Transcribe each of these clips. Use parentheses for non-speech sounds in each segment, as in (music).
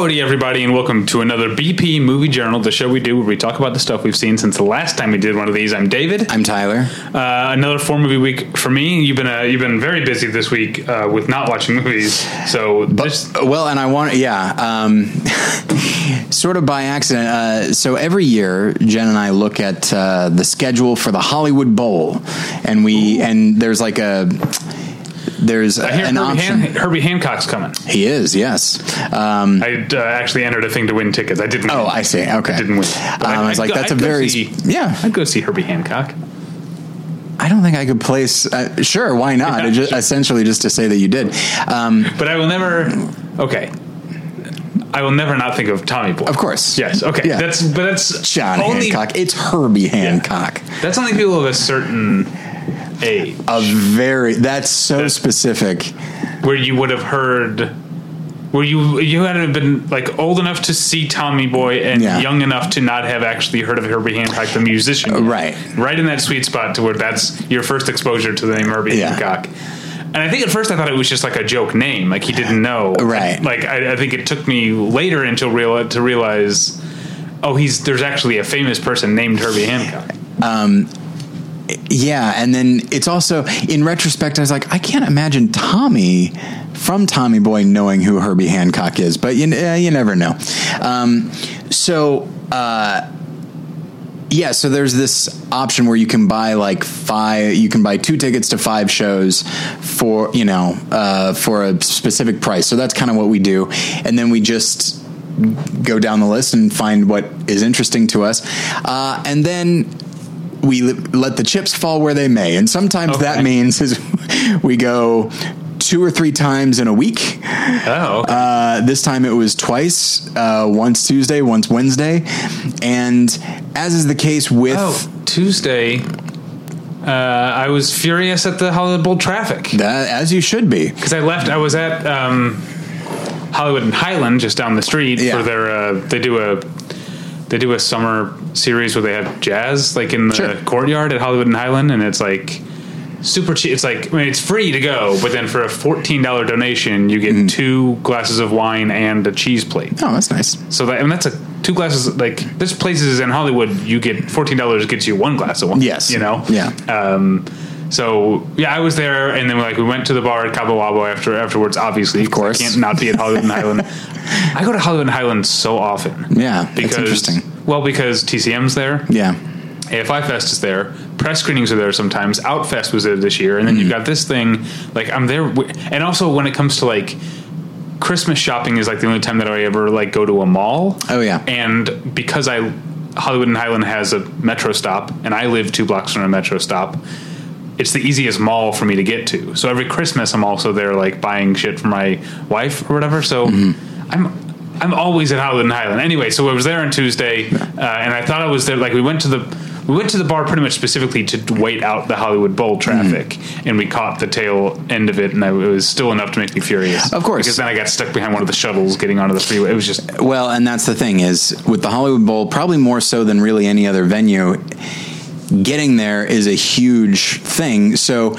Howdy, everybody, and welcome to another BP Movie Journal, the show we do where we talk about the stuff we've seen since the last time we did one of these. I'm David. I'm Tyler. Uh, another four movie week for me. You've been uh, you've been very busy this week uh, with not watching movies, so this, Well, and I want, yeah, um, (laughs) sort of by accident. Uh, so every year, Jen and I look at uh, the schedule for the Hollywood Bowl, and we and there's like a there's I hear an Herbie, option. Han- Herbie Hancock's coming. he is, yes. Um, I uh, actually entered a thing to win tickets. I didn't. Win. oh, I see. Okay, didn't win. Um, I was I'd like, go- that's I'd a very see- yeah. I'd go see Herbie Hancock. I don't think I could place. Uh, sure, why not? Yeah, just, sure. Essentially, just to say that you did. Um, But I will never. Okay. I will never not think of Tommy Boy. of course, Yes. Okay. Yeah. That's but that's John only, Hancock. It's Herbie Hancock. That's only people of a certain age A very that's so That- specific. where you would have heard. Where you you had been like old enough to see Tommy Boy and Yeah. young enough to not have actually heard of Herbie Hancock, the musician, yet. right. Right in that sweet spot to where that's your first exposure to the name Herbie Yeah. Hancock. And I think at first I thought it was just like a joke name, like he didn't know. Right. Like I, I think it took me later until real to realize, oh, he's there's actually a famous person named Herbie Hancock. Um, Yeah, and then it's also in retrospect, I was like, I can't imagine Tommy from Tommy Boy knowing who Herbie Hancock is, but you, uh, you never know. Um, so, uh, yeah, so there's this option where you can buy like five, you can buy two tickets to five shows for you know uh, for a specific price. So that's kind of what we do, and then we just go down the list and find what is interesting to us, uh, and then we let the chips fall where they may. And sometimes Okay. that means is (laughs) we go two or three times in a week. Oh, okay. Uh, this time it was twice, uh, once Tuesday, once Wednesday. And as is the case with. Oh, Tuesday. Uh, I was furious at the Hollywood Bowl traffic That, as you should be. because I left. I was at um, Hollywood and Highland just down the street Yeah. for their. Uh, they do a they do a summer series where they have jazz like in the Sure. courtyard at Hollywood and Highland, and it's like super cheap. It's like I mean, it's free to go, but then for a fourteen dollar donation, you Mm-hmm. get two glasses of wine and a cheese plate. Oh, that's nice. So that and that's a two glasses. Like there's places in Hollywood you get fourteen dollars gets you one glass of wine. Yes. you know. Yeah. Um. So yeah, I was there, and then like we went to the bar at Cabo Wabo after afterwards. Obviously, of course. I can't not be at Hollywood and Highland. (laughs) I go to Hollywood and Highland so often. Yeah, that's because interesting. well, because TCM's there. Yeah. AFI Fest is there. Press screenings are there sometimes. Outfest was there this year, and then Mm-hmm. you've got this thing. Like I'm there, wi- and also when it comes to like Christmas shopping is like the only time that I ever like go to a mall. Oh, yeah. and because I Hollywood and Highland has a metro stop, and I live two blocks from a metro stop. It's the easiest mall for me to get to. So every Christmas, I'm also there, like buying shit for my wife or whatever. So Mm-hmm. I'm I'm always at Hollywood and Highland. Anyway, so I was there on Tuesday, uh, and I thought I was there. Like we went to the we went to the bar pretty much specifically to wait out the Hollywood Bowl traffic, Mm-hmm. and we caught the tail end of it, and I, it was still enough to make me furious. Of course. because then I got stuck behind one of the shuttles getting onto the freeway. It was just Well, and that's the thing is with the Hollywood Bowl, probably more so than really any other venue, getting there is a huge thing. So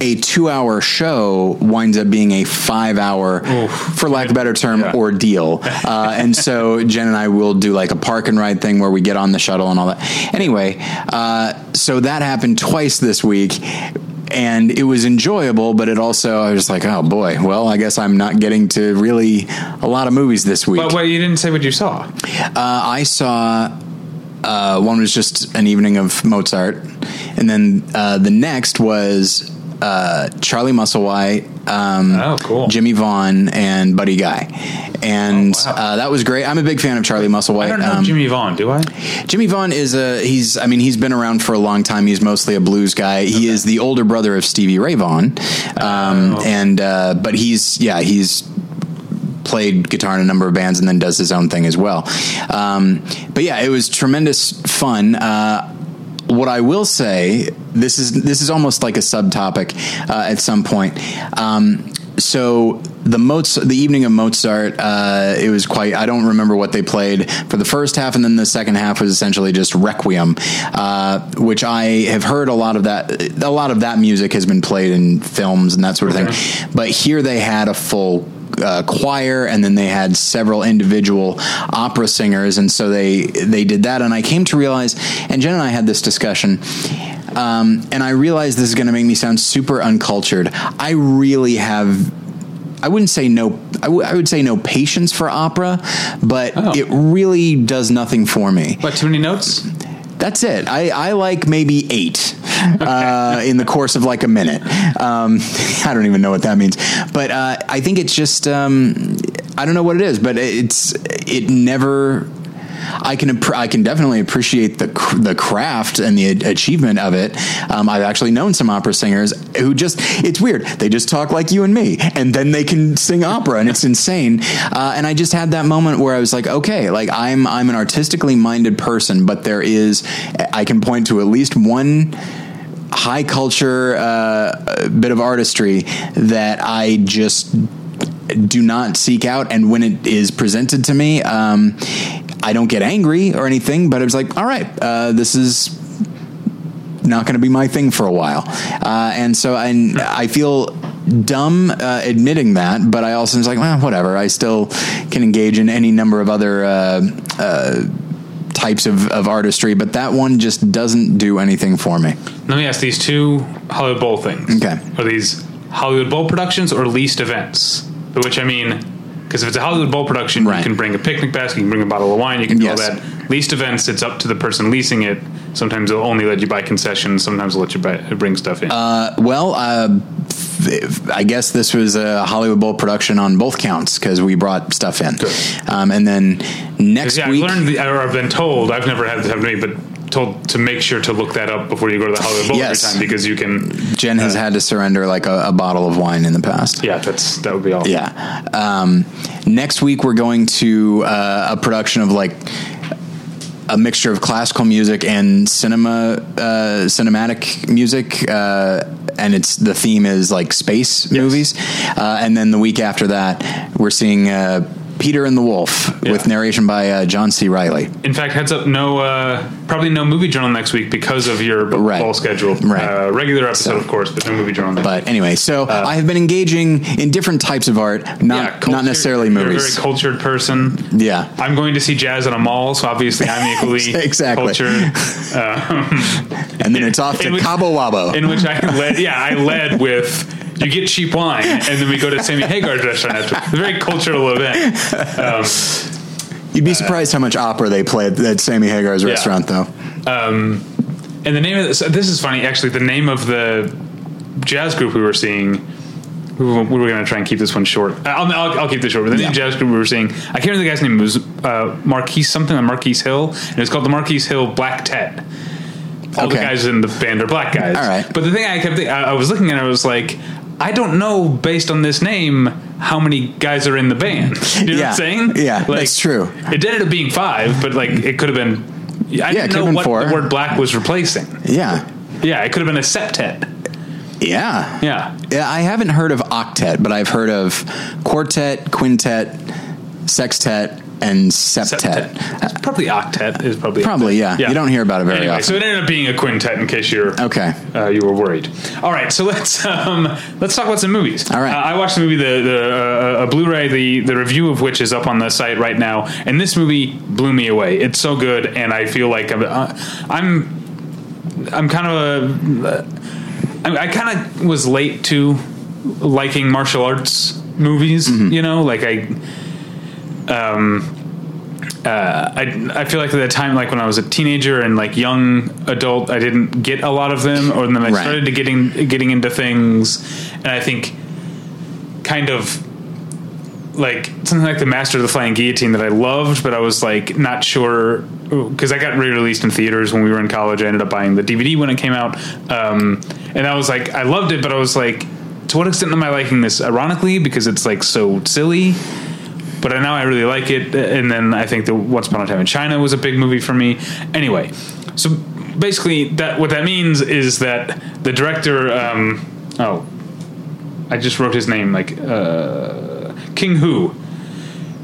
a two hour show winds up being a five hour, for lack of a better term, Yeah. ordeal. (laughs) Uh, and so Jen and I will do like a park and ride thing where we get on the shuttle and all that. Anyway, uh, so that happened twice this week. And it was enjoyable, but it also, I was like, oh boy, well, I guess I'm not getting to really a lot of movies this week. But wait, you didn't say what you saw. Uh, I saw uh, one was just an evening of Mozart, and then uh, the next was uh, Charlie Musselwhite, um, Oh, cool. Jimmie Vaughan, and Buddy Guy, and Oh, wow. uh, that was great. I'm a big fan of Charlie Musselwhite. I don't know Um, Jimmie Vaughan, do I? Jimmie Vaughan is a he's I mean he's been around for a long time. He's mostly a blues guy. He is the older brother of Stevie Ray Vaughan, um, Oh. and uh, but he's yeah he's played guitar in a number of bands and then does his own thing as well. Um, but yeah, it was tremendous fun. Uh, what I will say, this is this is almost like a subtopic uh, at some point. Um, so the Mozart, the evening of Mozart, uh, it was quite. I don't remember what they played for the first half, and then the second half was essentially just Requiem, uh, which I have heard a lot of that. A lot of that music has been played in films and that sort of Okay. thing. But here they had a full uh, choir, and then they had several individual opera singers, and so they they did that. And I came to realize, and Jen and I had this discussion. Um, and I realized this is going to make me sound super uncultured. I really have I wouldn't say no. I, w- I would say no patience for opera, but Oh. it really does nothing for me. What? Too many notes? That's it. I, I like maybe eight uh, in the course of like a minute. Um, (laughs) I don't even know what that means, but uh, I think it's just um, I don't know what it is, but it's it never. I can I can definitely appreciate the the craft and the achievement of it. Um, I've actually known some opera singers who just it's weird. They just talk like you and me, and then they can sing opera, and it's insane. Uh, and I just had that moment where I was like, okay, like I'm I'm an artistically minded person, but there is I can point to at least one high culture uh, bit of artistry that I just do not seek out and when it is presented to me um, i don't get angry or anything but it's like all right uh, this is not going to be my thing for a while uh, and so I, I feel dumb uh, admitting that but i also was like well whatever i still can engage in any number of other uh, uh, types of, of artistry but that one just doesn't do anything for me Let me ask these two Hollywood Bowl things. Okay. Are these Hollywood Bowl productions or leased events? By which I mean, because if it's a Hollywood Bowl production, Right. you can bring a picnic basket, you can bring a bottle of wine, you can do Yes. all that. Leased events, it's up to the person leasing it. Sometimes they'll only let you buy concessions. Sometimes they'll let you buy, bring stuff in. Uh, well, uh, I guess this was a Hollywood Bowl production on both counts because we brought stuff in. Um, and then next yeah, week, I've learned, the, or I've been told, I've never had this happen to me, but told to make sure to look that up before you go to the Hollywood Bowl Yes. every time because you can. Jen has had to surrender like a, a bottle of wine in the past. Yeah, that's that would be all. Yeah. Um, next week we're going to uh, a production of like a mixture of classical music and cinema, uh, cinematic music, uh, and it's the theme is like space movies. Uh, and then the week after that, we're seeing uh, Peter and the Wolf Yeah. with narration by uh, John C. Reilly. In fact, heads up, no, uh, probably no movie journal next week because of your Right. ball schedule. Right. Uh, regular episode, So- of course, but no movie journal next But anyway, so I have been engaging in different types of art, not Uh, Yeah, not necessarily movies. very cultured person. yeah. I'm going to see jazz at a mall, so obviously I'm (laughs) equally Exactly. cultured. (laughs) And then it's off (laughs) to Cabo Wabo. In which I led, yeah, I led with you get cheap wine, and then we go to Sammy Hagar's restaurant after. It's a very cultural event. Um, You'd be surprised how much opera they play at, Sammy Hagar's Yeah. restaurant, though. and the name of this, this is funny. Actually, the name of the jazz group we were seeing. We were, we were going to try and keep this one short. I'll, I'll, I'll keep this short. But the name Yeah. jazz group we were seeing, I can't remember the guy's name. It was uh, Marquis something on Marquis Hill, and it was called the Marquis Hill Blacktet. All the guys in the band are black guys. All right. But the thing I kept, think- I, I was looking at, it, I was like, I don't know based on this name how many guys are in the band. (laughs) You know what I'm saying? Yeah, that's true. It did end up being five, but like it could have been. I it didn't know been what four. the word black was replacing. Yeah. Yeah, it could have been a septet. Yeah. Yeah. Yeah, I haven't heard of octet, but I've heard of quartet, quintet, sextet, and septet. Septet. Probably octet is probably Probably, yeah. You don't hear about it very anyway, often. So it ended up being a quintet. In case you're Okay. uh, you were worried. All right, so (laughs) let's um, let's talk about some movies. All right. uh, I watched the movie the the uh, a Blu-ray the the review of which is up on the site right now, and this movie blew me away. It's so good, and I feel like I'm uh, I'm, I'm kind of a I, I kind of was late to liking martial arts movies. Mm-hmm. You know, like I. Um, uh, I, I feel like at the time, like when I was a teenager and like young adult, I didn't get a lot of them, or then I Right. started to getting getting into things, and I think kind of like something like the Master of the Flying Guillotine that I loved, but I was like not sure because I got re-released in theaters when we were in college. I ended up buying the DVD when it came out, um, and I was like, I loved it, but I was like, to what extent am I liking this? Ironically, because it's like so silly. But now I really like it, and then I think the Once Upon a Time in China was a big movie for me. Anyway, so basically, that what that means is that the director, um, oh, I just wrote his name like uh, King Hu,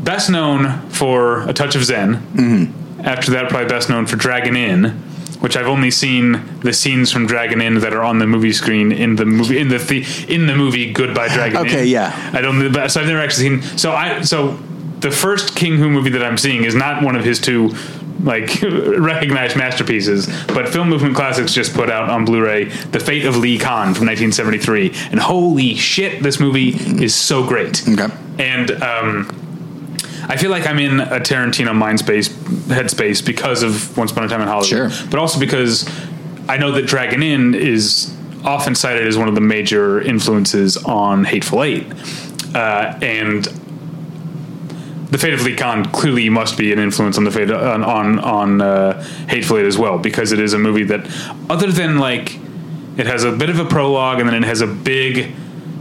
best known for A Touch of Zen. Mm-hmm. After that, probably best known for Dragon Inn, which I've only seen the scenes from Dragon Inn that are on the movie screen in the movie in the, the in the movie Goodbye Dragon (laughs) Inn. Okay, yeah. I don't. So I've never actually seen. So I so the first King Hu movie that I'm seeing is not one of his two like (laughs) recognized masterpieces, but Film Movement Classics just put out on Blu-ray The Fate of Lee Khan from 1973, and holy shit, this movie is so great. Okay. And um, I feel like I'm in a Tarantino mind space, headspace because of Once Upon a Time in Hollywood. Sure. But also because I know that Dragon Inn is often cited as one of the major influences on Hateful Eight. Uh, and the fate of Lee Khan clearly must be an influence on the fate on on, on uh, Hateful Eight as well because it is a movie that, other than like, it has a bit of a prologue and then it has a big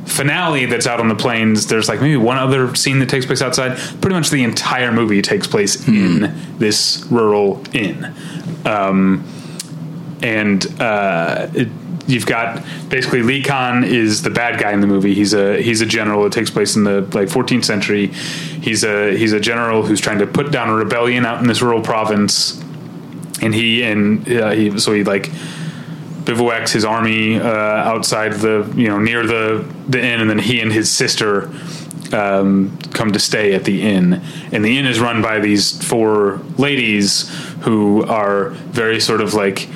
finale that's out on the plains. There's like maybe one other scene that takes place outside. Pretty much the entire movie takes place in this rural inn, um, and uh, it, you've got basically Lee Khan is the bad guy in the movie. He's a he's a general. It takes place in the like 14th century. He's a he's a general who's trying to put down a rebellion out in this rural province, and he and uh, he so he like bivouacs his army uh, outside the you know near the the inn, and then he and his sister um, come to stay at the inn. And the inn is run by these four ladies who are very sort of like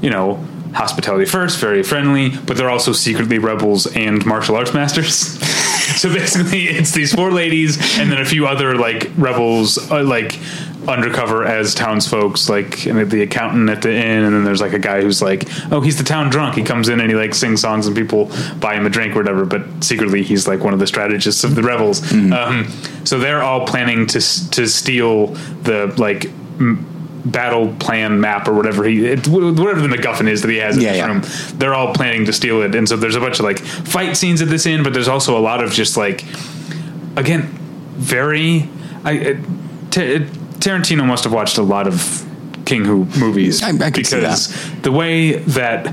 you know hospitality first, very friendly, but they're also secretly rebels and martial arts masters. (laughs) so basically, it's these four ladies and then a few other like rebels, uh, like undercover as townsfolks, like and the accountant at the inn, and then there's like a guy who's like, oh, he's the town drunk. He comes in and he like sings songs and people buy him a drink or whatever. But secretly, he's like one of the strategists of the rebels. Um, so they're all planning to to steal the like. M- battle plan map or whatever he it, whatever the MacGuffin is that he has in Yeah, this yeah. room they're all planning to steal it. And so there's a bunch of like fight scenes at this inn but there's also a lot of just like again very I uh, T- Tarantino must have watched a lot of King Hu movies I- I because the way that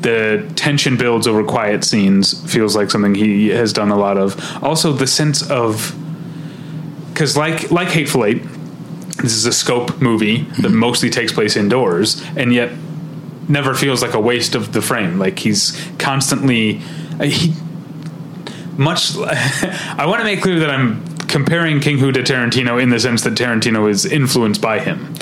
the tension builds over quiet scenes feels like something he has done a lot of. Also the sense of because like like Hateful Eight this is a scope movie that mostly takes place indoors and yet never feels like a waste of the frame like he's constantly uh, he much (laughs) i want to make clear that i'm comparing king hu to tarantino in the sense that tarantino is influenced by him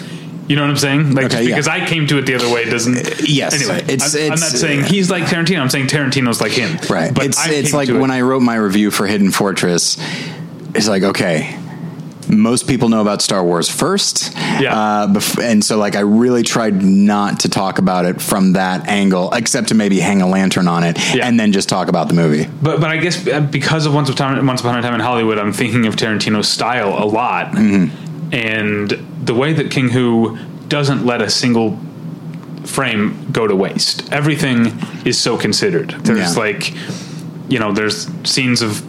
you know what i'm saying like Okay, just yeah. because i came to it the other way doesn't yes, anyway it's- I'm, I'm not saying uh, he's like tarantino i'm saying tarantino's like him Right. but it's I it's like to it- when I wrote my review for Hidden Fortress. It's like okay. Most people know about Star Wars first, Yeah. Uh, bef- and so like I really tried not to talk about it from that angle, except to maybe hang a lantern on it Yeah. and then just talk about the movie. But but I guess uh, because of Once Upon Once Upon a Time in Hollywood, I'm thinking of Tarantino's style a lot, Mm-hmm. and the way that King Hu doesn't let a single frame go to waste. Everything is so considered. There's Yeah. like, you know, there's scenes of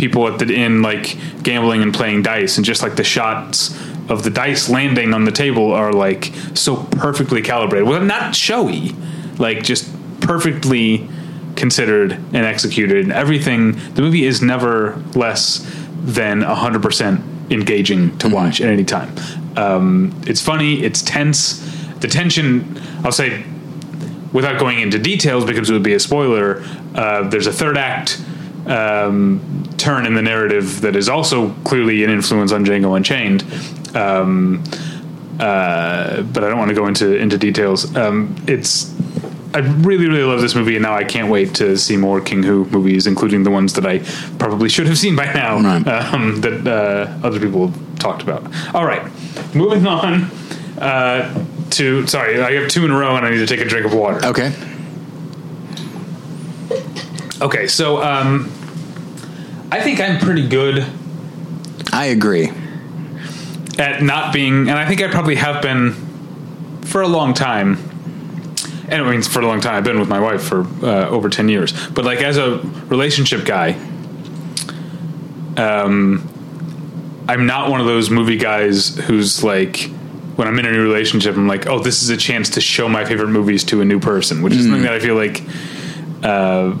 people at the inn like gambling and playing dice, and just like the shots of the dice landing on the table are like so perfectly calibrated. Well, not showy, like just perfectly considered and executed. And everything. The movie is never less than hundred percent engaging to watch at any time. Um, it's funny. It's tense. The tension. I'll say without going into details because it would be a spoiler, uh, there's a third act um, turn in the narrative that is also clearly an influence on Django Unchained. Um, uh, but I don't want to go into into details. Um, it's I really really love this movie, and now I can't wait to see more King Hu movies, including the ones that I probably should have seen by now Right. um, that uh, other people have talked about. All right, moving on. Uh, to sorry, I have two in a row, and I need to take a drink of water. Okay. Okay, so um, I think I'm pretty good I agree. at not being, and I think I probably have been for a long time. And it means for a long time. I've been with my wife for uh, over ten years. But like as a relationship guy, um, I'm not one of those movie guys who's like, when I'm in a new relationship, I'm like, oh, this is a chance to show my favorite movies to a new person, which is something that I feel like. Uh,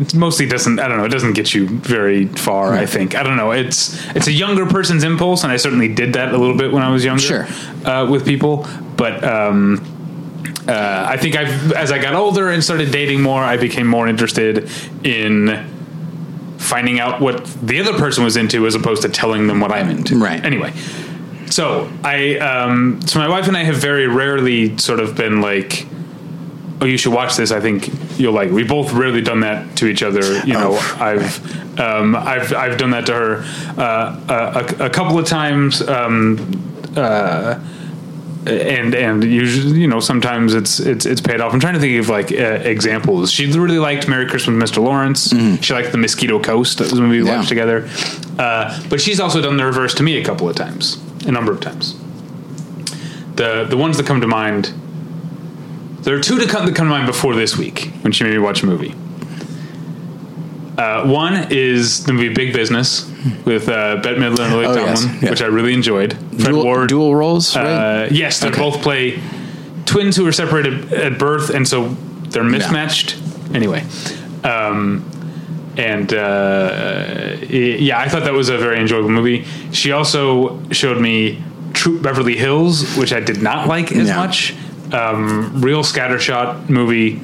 it mostly doesn't. I don't know. It doesn't get you very far. I think. I don't know. It's it's a younger person's impulse, and I certainly did that a little bit when I was younger. Sure. Uh, with people, but um, uh, I think I've as I got older and started dating more, I became more interested in finding out what the other person was into as opposed to telling them what I'm into. Right. Anyway, so I um, so my wife and I have very rarely sort of been like. Oh, you should watch this. I think you'll like. it." We've both rarely done that to each other. You know, Oh. I've um, I've I've done that to her uh, a, a couple of times. Um, uh, and and usually you know sometimes it's it's it's paid off. I'm trying to think of like uh, examples. She really liked Merry Christmas, Mr. Lawrence. She liked the Mosquito Coast. That was movie we Yeah. watched together. Uh, but she's also done the reverse to me a couple of times, a number of times. The the ones that come to mind. There are two to come that come to mind before this week when she made me watch a movie. Uh, one is the movie Big Business with uh, Bette Midler and Lily Oh, Tomlin, yes, yeah. which I really enjoyed. Fred Dual, Ward, dual roles, right? uh, yes, they Okay. both play twins who are separated at birth, and so they're mismatched. Anyway, um, and uh, yeah, I thought that was a very enjoyable movie. She also showed me Troop Beverly Hills, which I did not like as much. Um, real scattershot movie.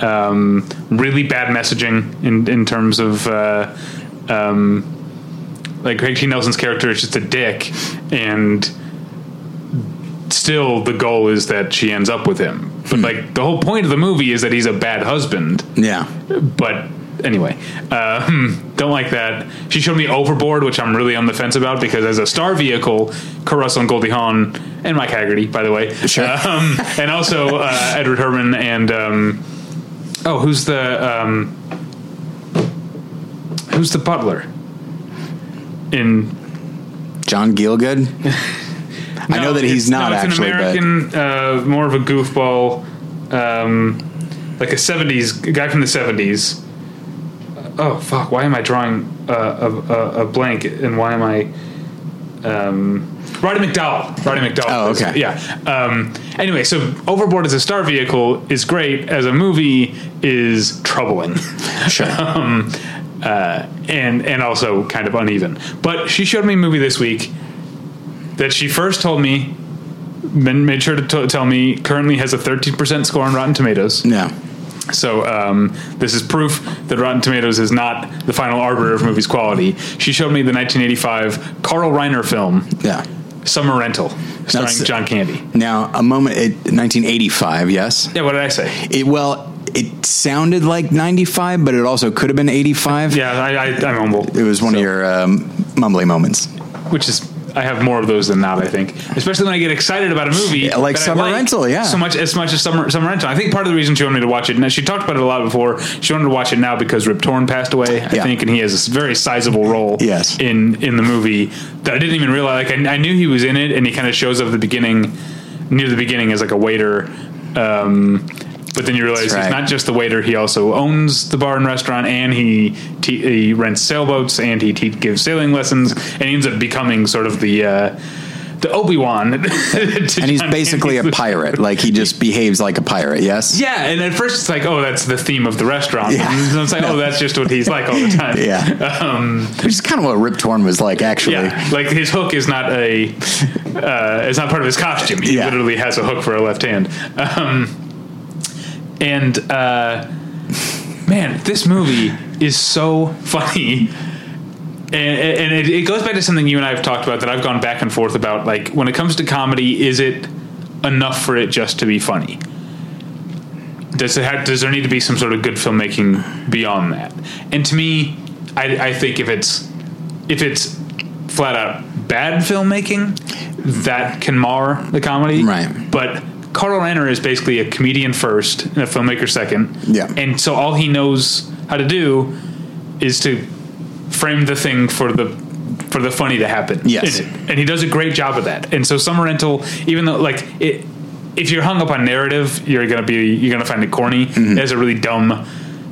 Um, really bad messaging in in terms of. Uh, um, like Craig T. Nelson's character is just a dick, and still the goal is that she ends up with him. But like the whole point of the movie is that he's a bad husband. yeah. But anyway, um, don't like that. She showed me Overboard, which I'm really on the fence about because as a star vehicle, Russell and Goldie Hawn and Mike Hagerty, by the way, Sure. um, (laughs) and also uh, Edward Herrmann and um, oh, who's the um, who's the butler in John Gielgud. (laughs) I know that he's not no, actually, an but uh, more of a goofball, um, like a '70s a guy from the '70s. Oh fuck! Why am I drawing a, a, a blank? And why am I? Um, Roddy McDowall. Roddy McDowall. Oh, is- okay. Yeah. Um, anyway, so Overboard as a star vehicle is great. As a movie, is troubling. (laughs) sure. (laughs) um, uh, and and also kind of uneven. But she showed me a movie this week that she first told me, then made sure to t- tell me, currently has a 13% score on Rotten Tomatoes. yeah. So um, this is proof that Rotten Tomatoes is not the final arbiter of movies' quality. She showed me the 1985 Carl Reiner film Yeah. Summer Rental, starring That's- John Candy. Now, a moment, it, 1985, yes. Yeah, what did I say? It well, it sounded like 95, but it also could have been 85. Yeah, I, I, I'm humble. It was one So- of your um, mumbly moments. which is I have more of those than not. I think, especially when I get excited about a movie, Yeah, like Summer Rental, yeah. so much as much as Summer Summer Rental. I think part of the reason she wanted me to watch it, and she talked about it a lot before. She wanted to watch it now because Rip Torn passed away, I Yeah. think, and he has a very sizable role, Yes. in in the movie that I didn't even realize. Like I, I knew he was in it, and he kind of shows up at the beginning, near the beginning as like a waiter. Um, but then you realize right. he's not just the waiter; he also owns the bar and restaurant, and he te- he rents sailboats, and he te- gives sailing lessons, and he ends up becoming sort of the uh, the Obi Wan. (laughs) and he's basically a pirate. Like he just behaves like a pirate. Yes. Yeah, and at first it's like, oh, that's the theme of the restaurant. Yeah. And it's like, oh, (laughs) that's just what he's like all the time. (laughs) Yeah. Um, Which is kind of what Rip Torn was like, actually. yeah, like his hook is not a, uh, it's not part of his costume. He Yeah. literally has a hook for a left hand. Um, and uh, man, this movie is so funny. And, and it, it goes back to something you and I have talked about that I've gone back and forth about. Like when it comes to comedy, is it enough for it just to be funny? Does it have, does there need to be some sort of good filmmaking beyond that? And to me, I, I think if it's if it's flat out bad filmmaking, that can mar the comedy. Right. But Carl Reiner is basically a comedian first and a filmmaker second. Yeah. And so all he knows how to do is to frame the thing for the for the funny to happen. Yes. And he does a great job of that. And so Summer Rental, even though like it if you're hung up on narrative, you're gonna be you're gonna find it corny. Mm-hmm. It has a really dumb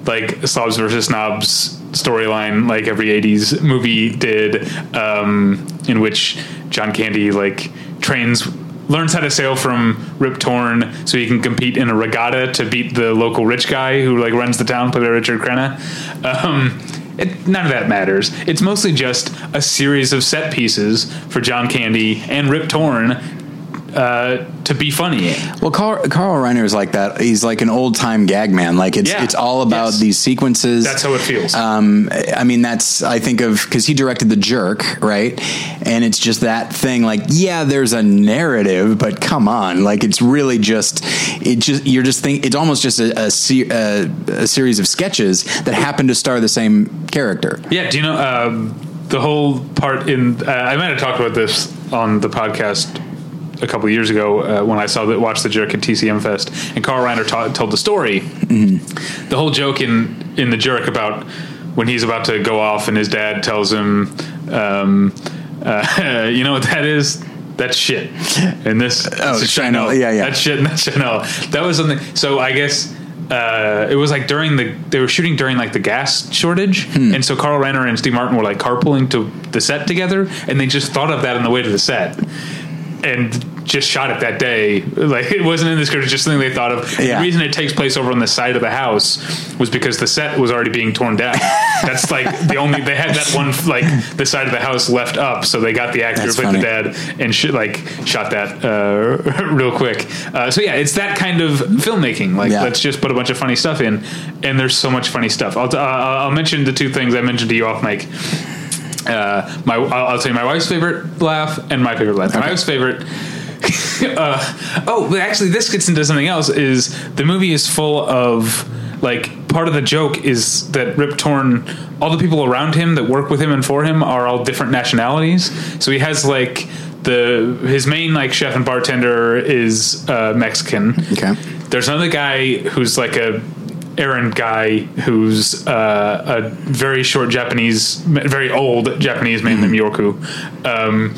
like slobs versus snobs storyline like every 80s movie did um, in which john candy like trains learns how to sail from rip torn so he can compete in a regatta to beat the local rich guy who like runs the town played by richard crenna. Um, it, none of that matters. It's mostly just a series of set pieces for john candy and rip torn uh, to be funny. Well, Carl, Carl Reiner is like that. He's like an old time gag man. Like it's Yeah. it's all about Yes. these sequences. That's how it feels. Um, I mean, that's I think of because he directed The Jerk, right? And it's just that thing. Like, yeah, there's a narrative, but come on, like it's really just it just you're just think it's almost just a a, se- a, a series of sketches that happen to star the same character. Yeah, do you know um, the whole part in? Uh, I might have talked about this on the podcast a couple of years ago uh, when I saw that watched the jerk at TCM Fest, and Carl Reiner ta- told the story. The whole joke in in the jerk about when he's about to go off and his dad tells him, um, uh, (laughs) "You know what that is." That's shit. And this, Oh, is Chanel. Yeah, yeah. That's shit. And (laughs) that's Chanel. That was something. So I guess uh, it was like during the they were shooting during like the gas shortage, Hmm. and so Carl Reiner and Steve Martin were like carpooling to the set together, and they just thought of that on the way to the set, and just shot it that day. Like it wasn't in the script; it's just something they thought of. Yeah. The reason it takes place over on the side of the house was because the set was already being torn down. (laughs) That's like the only they had that one like the side of the house left up, so they got the actor who played the dad and sh- like shot that uh, (laughs) real quick. Uh, so yeah, it's that kind of filmmaking. Like Yeah. let's just put a bunch of funny stuff in, and there's so much funny stuff. I'll, t- uh, I'll mention the two things I mentioned to you off mic. Uh, my I'll, I'll tell you my wife's favorite laugh and my favorite laugh. My wife's favorite. (laughs) uh, oh, but actually, this gets into something else. Is the movie is full of like part of the joke is that Rip Torn, all the people around him that work with him and for him are all different nationalities. So he has like the his main like chef and bartender is uh, Mexican. Okay. There's another guy who's like a errand guy who's uh, a very short Japanese, very old Japanese man named Yorku. Um,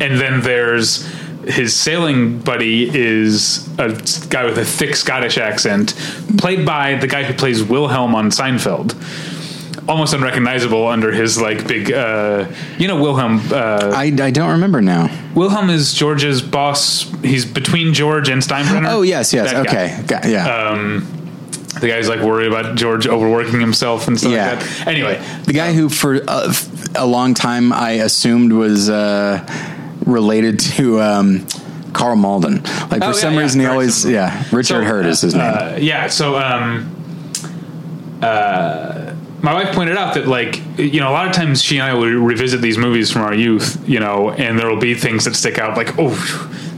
and then there's his sailing buddy is a guy with a thick Scottish accent, played by the guy who plays Wilhelm on Seinfeld. Almost unrecognizable under his like big, uh, you know, Wilhelm. Uh, I, I don't remember now. Wilhelm is George's boss. He's between George and Steinbrenner. Oh yes, yes. That. Okay. Got, yeah. Um, the guy's like worried about George overworking himself and stuff Yeah. like that. Anyway, The guy who, for uh, a long time, I assumed was uh, related to um, Karl Malden. Like for Oh, yeah, some yeah, reason, he always, yeah, Richard So, Herd is his name. uh, yeah. So, um, uh, my wife pointed out that, like, you know, a lot of times she and I will revisit these movies from our youth, you know, and there will be things that stick out, like, oh,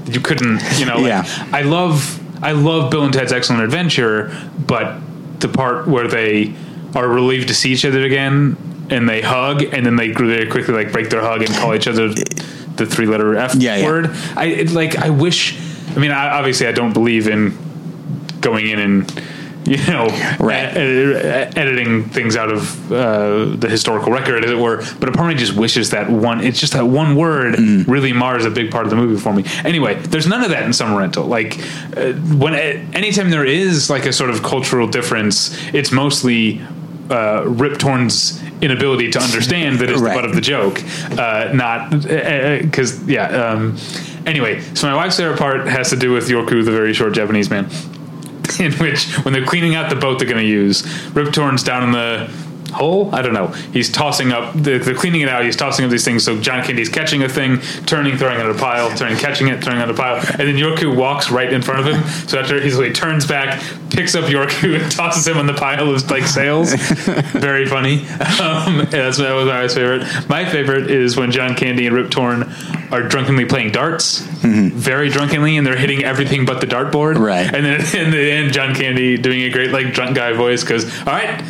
you couldn't, you know. like, Yeah. I love, I love Bill and Ted's Excellent Adventure, but the part where they are relieved to see each other again and they hug, and then they very quickly like break their hug and call each other the three letter F Yeah, yeah. word. I it, like. I wish. I mean, I, obviously, I don't believe in going in and you know (laughs) Right. e- e- editing things out of uh, the historical record, as it were. But a part of me just wishes that one. It's just that one word Mm. really mars a big part of the movie for me. Anyway, there's none of that in Summer Rental. Like uh, when anytime there is like a sort of cultural difference, it's mostly. Uh, Rip Torn's inability to understand that is (laughs) Right. the butt of the joke, uh, not because yeah. Um, anyway, so my wife's favorite part has to do with Yorku, the very short Japanese man (laughs) in which when they're cleaning out the boat they're going to use, Rip Torn's down in the hole. I don't know. He's tossing up. They're, they're cleaning it out. He's tossing up these things. So John Candy's catching a thing, turning, throwing it in a pile, turning, catching it, throwing it in a pile, and then Yorku walks right in front of him. So after he's like turns back, picks up Yorku and (laughs) tosses him on the pile of like sails. (laughs) Very funny. Um, that's that was my favorite. My favorite is when John Candy and Rip Torn are drunkenly playing darts, very drunkenly, and they're hitting everything but the dartboard. Right. And then (laughs) in the end, John Candy doing a great like drunk guy voice goes, "All right."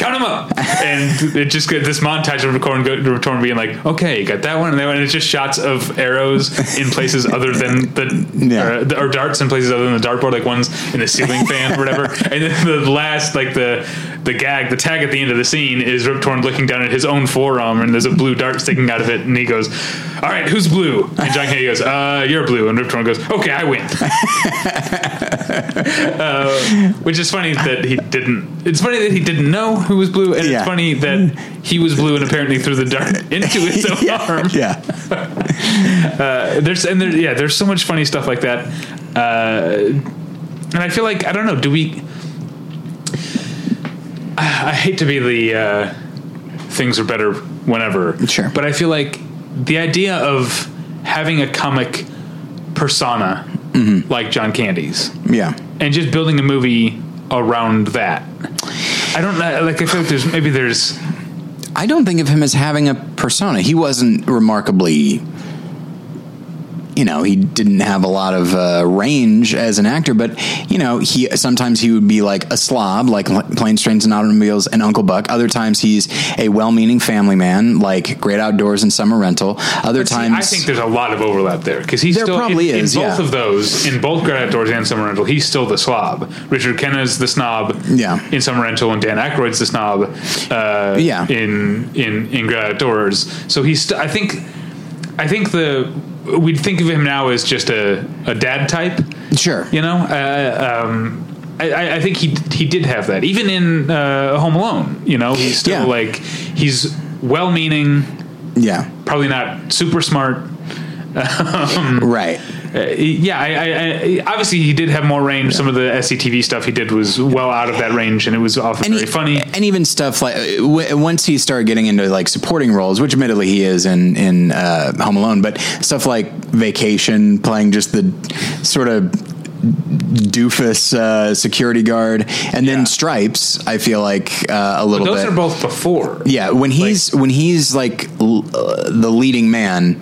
Count them up, (laughs) and it just get this montage of Rip Torn, Retorn being like, "Okay, you got that one and that one." And it's just shots of arrows in places other than the Yeah. or, or darts in places other than the dartboard, like one's in the ceiling fan or whatever. (laughs) And then the last, like the the gag, the tag at the end of the scene is Rip Torn looking down at his own forearm, and there's a blue dart sticking out of it, and he goes, "All right, who's blue?" And John Candy goes, "Uh, you're blue," and Rip Torn goes, "Okay, I win." (laughs) uh, which is funny that he didn't. It's funny that he didn't know who was blue, and Yeah. it's funny that he was blue and apparently threw the dart (laughs) into (laughs) his own yeah, arm. yeah. (laughs) Uh, there's and there, yeah, there's so much funny stuff like that, uh, and I feel like I don't know. Do we? I, I hate to be the uh, things are better whenever, Sure. but I feel like the idea of having a comic persona like John Candy's, Yeah. and just building a movie around that. I don't know. Like I feel like there's maybe there's I don't think of him as having a persona. He wasn't remarkably, you know, he didn't have a lot of uh, range as an actor, but you know, he sometimes he would be like a slob, like Planes, Trains, and Automobiles and Uncle Buck. Other times he's a well-meaning family man, like Great Outdoors and Summer Rental. Other See, times, I think there's a lot of overlap there because he's There still probably in, is, in both yeah. of those in both Great Outdoors and Summer Rental. He's still the slob. Richard Crenna's the snob. Yeah. In Summer Rental, and Dan Aykroyd's the snob. Uh, Yeah. In in in Great Outdoors, so he's. St- I think. I think the we'd think of him now as just a, a dad type. sure, You know. Uh, um, I- I, think he he did have that even in uh, Home Alone. You know, he's still Yeah. like he's well-meaning, yeah, probably not super smart. (laughs) right. Uh, yeah, I, I, I, obviously he did have more range. Some of the SCTV stuff he did was well out of that range, and it was often and very he- funny. And even stuff like uh, w- once he started getting into like supporting roles, which admittedly he is in in uh, Home Alone, but stuff like Vacation, playing just the sort of doofus uh, security guard, and Yeah. then Stripes. I feel like uh, a little bit. Those bit. are both before. Yeah, when he's when he's like l- uh, the leading man,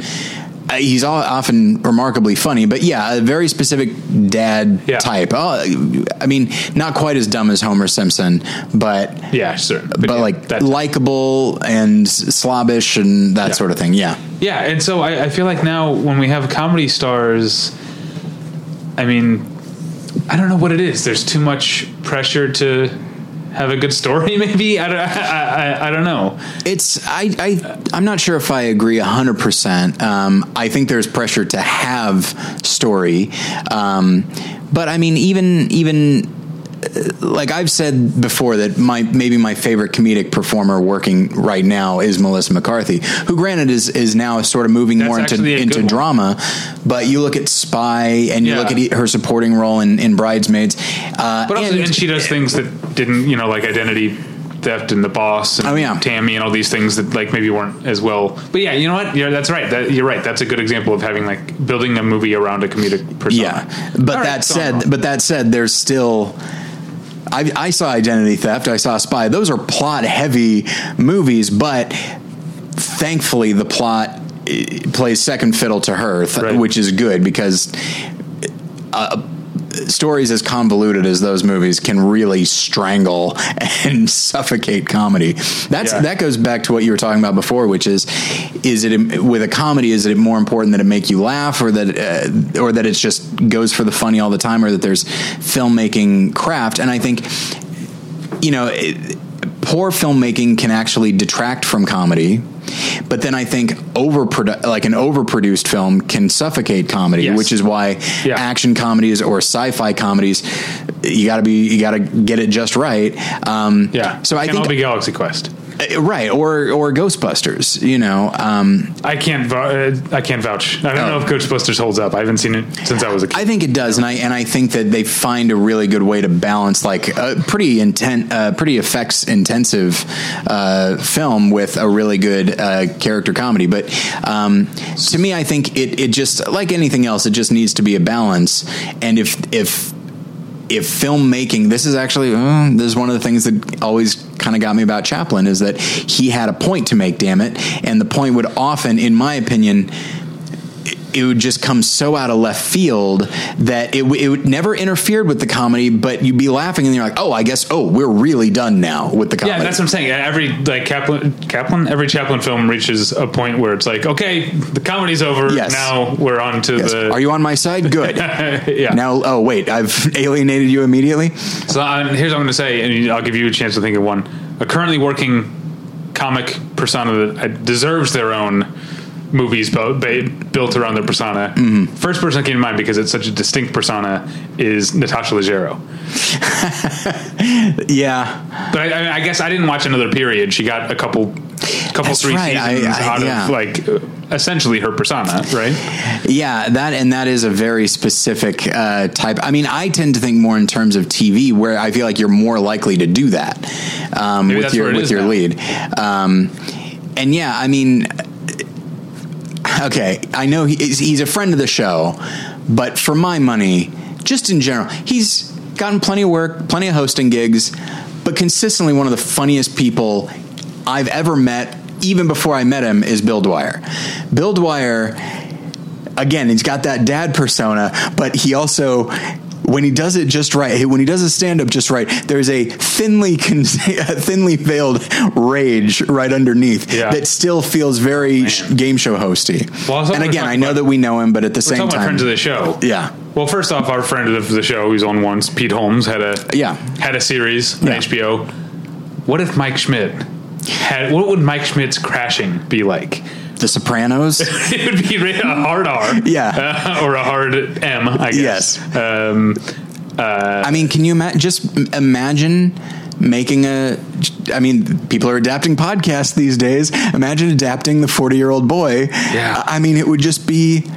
Uh, he's all, often remarkably funny. But yeah, a very specific dad Yeah. type. Oh, I mean, not quite as dumb as Homer Simpson, but Yeah, sure. but, yeah, like likable and slobbish and that Yeah. sort of thing. Yeah, Yeah, and so I, I feel like now when we have comedy stars, I mean, I don't know what it is. There's too much pressure to have a good story. (laughs) Maybe I don't. I, I, I don't know. it's I, I I'm not sure if I agree hundred percent. Um, I think there's pressure to have story, um, but I mean even even like I've said before that my maybe my favorite comedic performer working right now is Melissa McCarthy, who granted is is now sort of moving That's more into into drama. But you look at Spy and you Yeah. look at her supporting role in, in Bridesmaids, uh, But also, and, she does things that didn't, you know, like identity theft and the boss and Oh, yeah. Tammy and all these things that like maybe weren't as well. But yeah, you know what? Yeah, that's right. That, you're right. That's a good example of having like building a movie around a comedic persona. Yeah, but All right, that I'm said, but that said, there's still. I, I saw Identity Theft. I saw Spy. Those are plot heavy movies, but thankfully the plot eh, plays second fiddle to her, th- Right. which is good because uh, stories as convoluted as those movies can really strangle and (laughs) suffocate comedy. That's Yeah. that goes back to what you were talking about before, which is is it with a comedy is it more important that it make you laugh or that uh, or that it's just goes for the funny all the time or that there's filmmaking craft and I think you know it, poor filmmaking can actually detract from comedy but then I think over like an overproduced film can suffocate comedy, Yes. which is why Yeah. action comedies or sci-fi comedies you got to be you got to get it just right. Um, Yeah. So I Can't think all be Galaxy Quest. Uh, right or or Ghostbusters. You know, um, I can't. Uh, I can't vouch. I don't Oh. know if Ghostbusters holds up. I haven't seen it since I was a kid. I think it does, and I and I think that they find a really good way to balance like a pretty intent, uh, pretty effects intensive uh, film with a really good uh, character comedy. But um, to me, I think it it just like anything else, it just needs to be a balance. And if if if filmmaking, this is actually uh, this is one of the things that always kind of got me about Chaplin is that he had a point to make. Damn it, and the point would often, in my opinion it would just come so out of left field that it, w- it would never interfered with the comedy, but you'd be laughing and you're like, oh, I guess, oh, we're really done now with the comedy. yeah, that's what I'm saying. Every like Kaplan, Kaplan, every Chaplin film reaches a point where it's like, okay, the comedy's over. Yes. Now we're on to Yes. the. Are you on my side? (laughs) Good. yeah. Now, oh wait, I've (laughs) alienated you immediately. So uh, here's what I'm going to say, and I'll give you a chance to think of one. A currently working comic persona that uh, deserves their own movies bu- ba- built around their persona. Mm-hmm. First person that came to mind because it's such a distinct persona is Natasha Leggero. (laughs) Yeah, But I, I, I guess I didn't watch another period. She got a couple, couple That's three right. Seasons I- out yeah. of like essentially her persona, right? yeah, that and that is a very specific uh, type. I mean, I tend to think more in terms of TV, where I feel like you're more likely to do that um, with your with your now. lead. Um, and yeah, I mean, okay, I know he, he's a friend of the show, but for my money, just in general, he's gotten plenty of work, plenty of hosting gigs, but consistently one of the funniest people I've ever met. Even before I met him, is Bill Dwyer. Bill Dwyer again, he's got that dad persona, but he also when he does it just right, when he does a stand up just right, there's a thinly con- (laughs) thinly veiled rage right underneath Yeah. that still feels very sh- game show hosty. Well, and again, I know about. that we know him, but at the same time, friends of the show. yeah, Well, first off, our friend of the show, who's on once, Pete Holmes, had a Yeah. had a series on Yeah. HBO. What if Mike Schmidt had? What would Mike Schmidt's crashing be like? The Sopranos. (laughs) it would be a hard R, Yeah. uh, or a hard M, I guess. Yes. Um, I mean, can you ima- just imagine making a? I mean, people are adapting podcasts these days. Imagine adapting the forty-year-old boy. Yeah. I mean, it would just be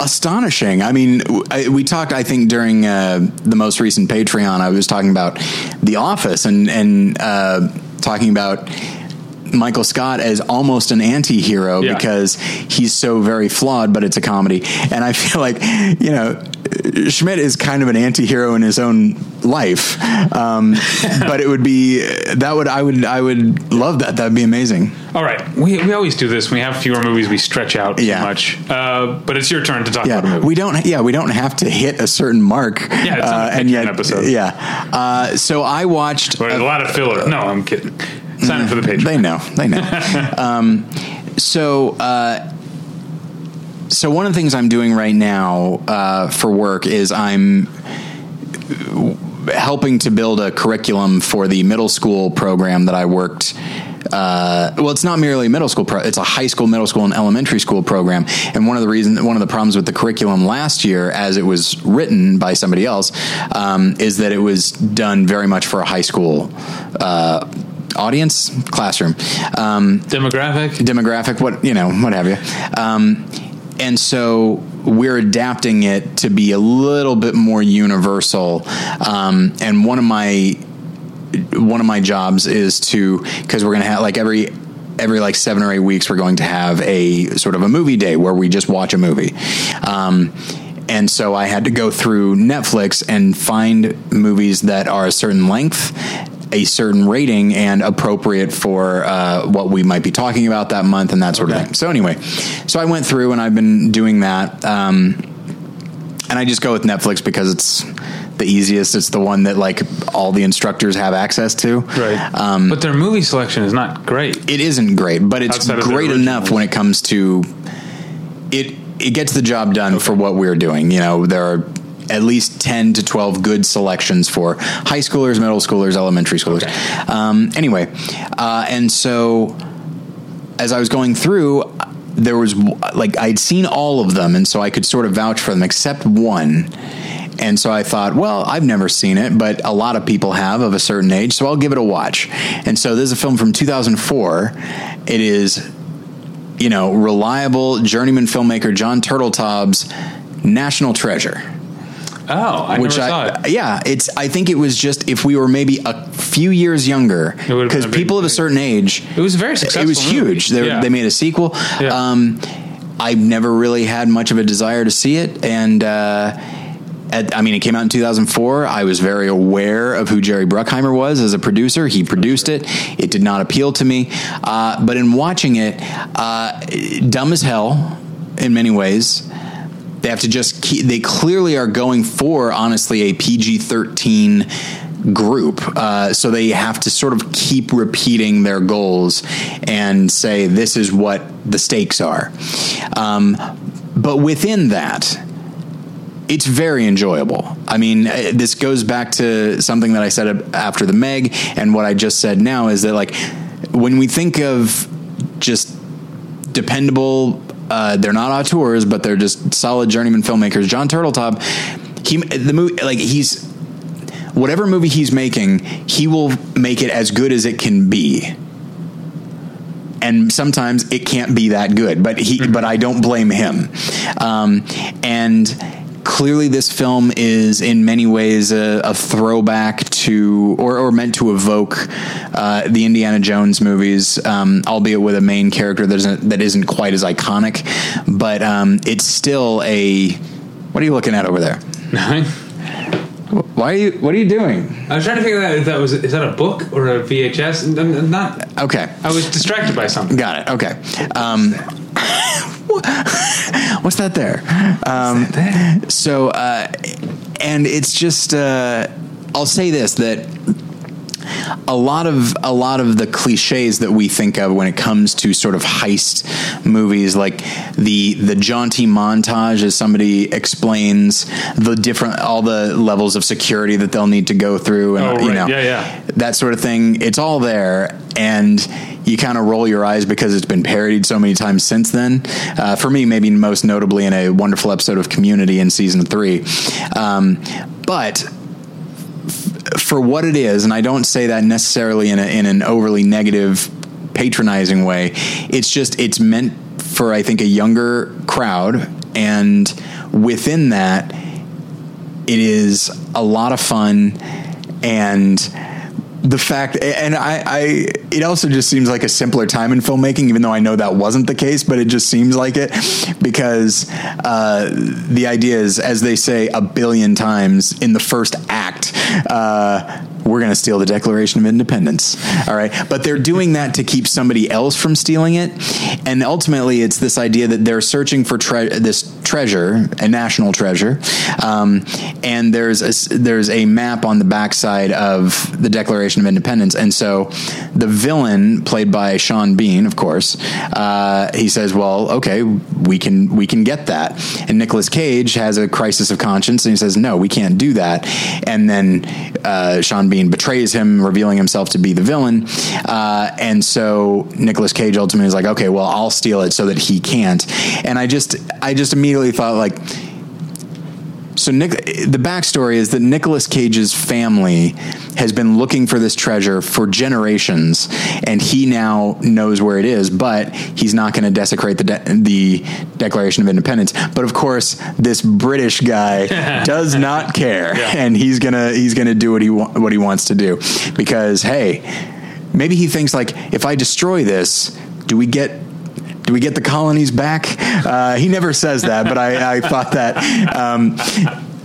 astonishing. I mean, I, we talked. I think during uh, the most recent Patreon, I was talking about The Office and and uh, talking about. Michael Scott as almost an anti-hero Yeah. because he's so very flawed, but it's a comedy. And I (laughs) feel like, you know, Schmidt is kind of an anti-hero in his own life. Um, (laughs) but it would be, that would, I would, I would love that. That'd be amazing. all right, we, we always do this. We have fewer movies, we stretch out Yeah. too much. Uh, but it's your turn to talk about a Yeah. movie. We don't, yeah, we don't have to hit a certain mark. Yeah, a and yet, episode. yeah. Uh, so I watched, But a lot of filler. No, I'm kidding. Sign up for the Patreon. They know. They know. (laughs) um, so, uh, so one of the things I'm doing right now uh, for work is I'm helping to build a curriculum for the middle school program that I worked. Uh, well, it's not merely a middle school; pro- it's a high school, middle school, and elementary school program. And one of the reasons, one of the problems with the curriculum last year, as it was written by somebody else, um, is that it was done very much for a high school uh, audience, classroom. Um, Demographic. demographic, what you know, what have you. Um, and so we're adapting it to be a little bit more universal. Um, and one of my one of my jobs is to because we're going to have like every every like seven or eight weeks we're going to have a sort of a movie day where we just watch a movie um, and so i had to go through netflix and find movies that are a certain length a certain rating and appropriate for uh, what we might be talking about that month and that sort Okay. of thing so anyway so i went through and i've been doing that um, and I just go with Netflix because it's the easiest. It's the one that like all the instructors have access to. Right. Um, but their movie selection is not great. it isn't great, but it's Outside great enough when it comes to it. It gets the job done for what we're doing. You know, there are at least 10 to 12 good selections for high schoolers, middle schoolers, elementary schoolers. Okay. Um, anyway, uh, and so as I was going through, there was like I'd seen all of them, and so I could sort of vouch for them, except one. And so I thought, well, I've never seen it, but a lot of people have of a certain age, so I'll give it a watch. And so this is a film from 2004. It is, you know, reliable journeyman filmmaker John Turteltaub's National Treasure Oh, I which I it. yeah, it's I think it was just if we were maybe a few years younger because a big people of a certain age It was very successful. it was huge. They, Yeah. they made a sequel. Yeah. Um, I've never really had much of a desire to see it, and uh, at, I mean, it came out in 2004. I was very aware of who Jerry Bruckheimer was as a producer. He produced it. It did not appeal to me, uh, but in watching it, uh, dumb as hell in many ways. They have to just keep, they clearly are going for honestly a PG 13 group. Uh, so they have to sort of keep repeating their goals and say, this is what the stakes are. Um, but within that, it's very enjoyable. I mean, uh, this goes back to something that I said after the Meg, and what I just said now is that, like, when we think of just dependable, uh, they're not auteurs, but they're just solid journeyman filmmakers. John Turteltaub, he the movie like he's whatever movie he's making, he will make it as good as it can be. And sometimes it can't be that good, but he, but I don't blame him. Um, and clearly, this film is in many ways a, a throwback to, or, or meant to evoke, uh, the Indiana Jones movies, um, albeit with a main character that isn't that isn't quite as iconic, but um, it's still a What are you looking at over there? Why are you? What are you doing? I was trying to figure out if that was is that a book or a VHS. N- Not. Okay, I was distracted by something. got it. Okay. Um, (laughs) what's that there? Um, so, uh, and it's just. Uh, I'll say this that a lot of a lot of the cliches that we think of when it comes to sort of heist movies, like the the jaunty montage as somebody explains the different all the levels of security that they'll need to go through, and Oh, you know Yeah, yeah. that sort of thing. It's all there, and you kind of roll your eyes because it's been parodied so many times since then. Uh, for me, maybe most notably in a wonderful episode of Community in season three, um, but for what it is, and I don't say that necessarily in, a, in an overly negative, patronizing way. It's just it's meant for I think a younger crowd, and within that, it is a lot of fun and the fact and I, I it also just seems like a simpler time in filmmaking even though i know that wasn't the case but it just seems like it because uh, the idea is as they say a billion times in the first act uh, we're going to steal the declaration of independence all right? But they're doing that to keep somebody else from stealing it. And ultimately it's this idea that they're searching for tre- this treasure a national treasure um, and there's a, there's a map on the backside of the declaration of independence. And so the villain played by sean bean of course uh, he says well okay we can we can get that. And Nicolas cage has a crisis of conscience and he says no we can't do that. And then uh, sean bean betrays him revealing himself to be the villain. Uh, and so Nicolas cage ultimately is like okay well i'll steal it so that he can't. And i just i just immediately thought like so Nick, the backstory is that Nicolas Cage's family has been looking for this treasure for generations, and he now knows where it is. But he's not going to desecrate the de- the Declaration of Independence. But of course, this British guy (laughs) does not care, Yeah. and he's gonna he's gonna do what he wa- what he wants to do because hey, maybe he thinks like if I destroy this, do we get do we get the colonies back? Uh, he never says that, but I, I thought that. Um,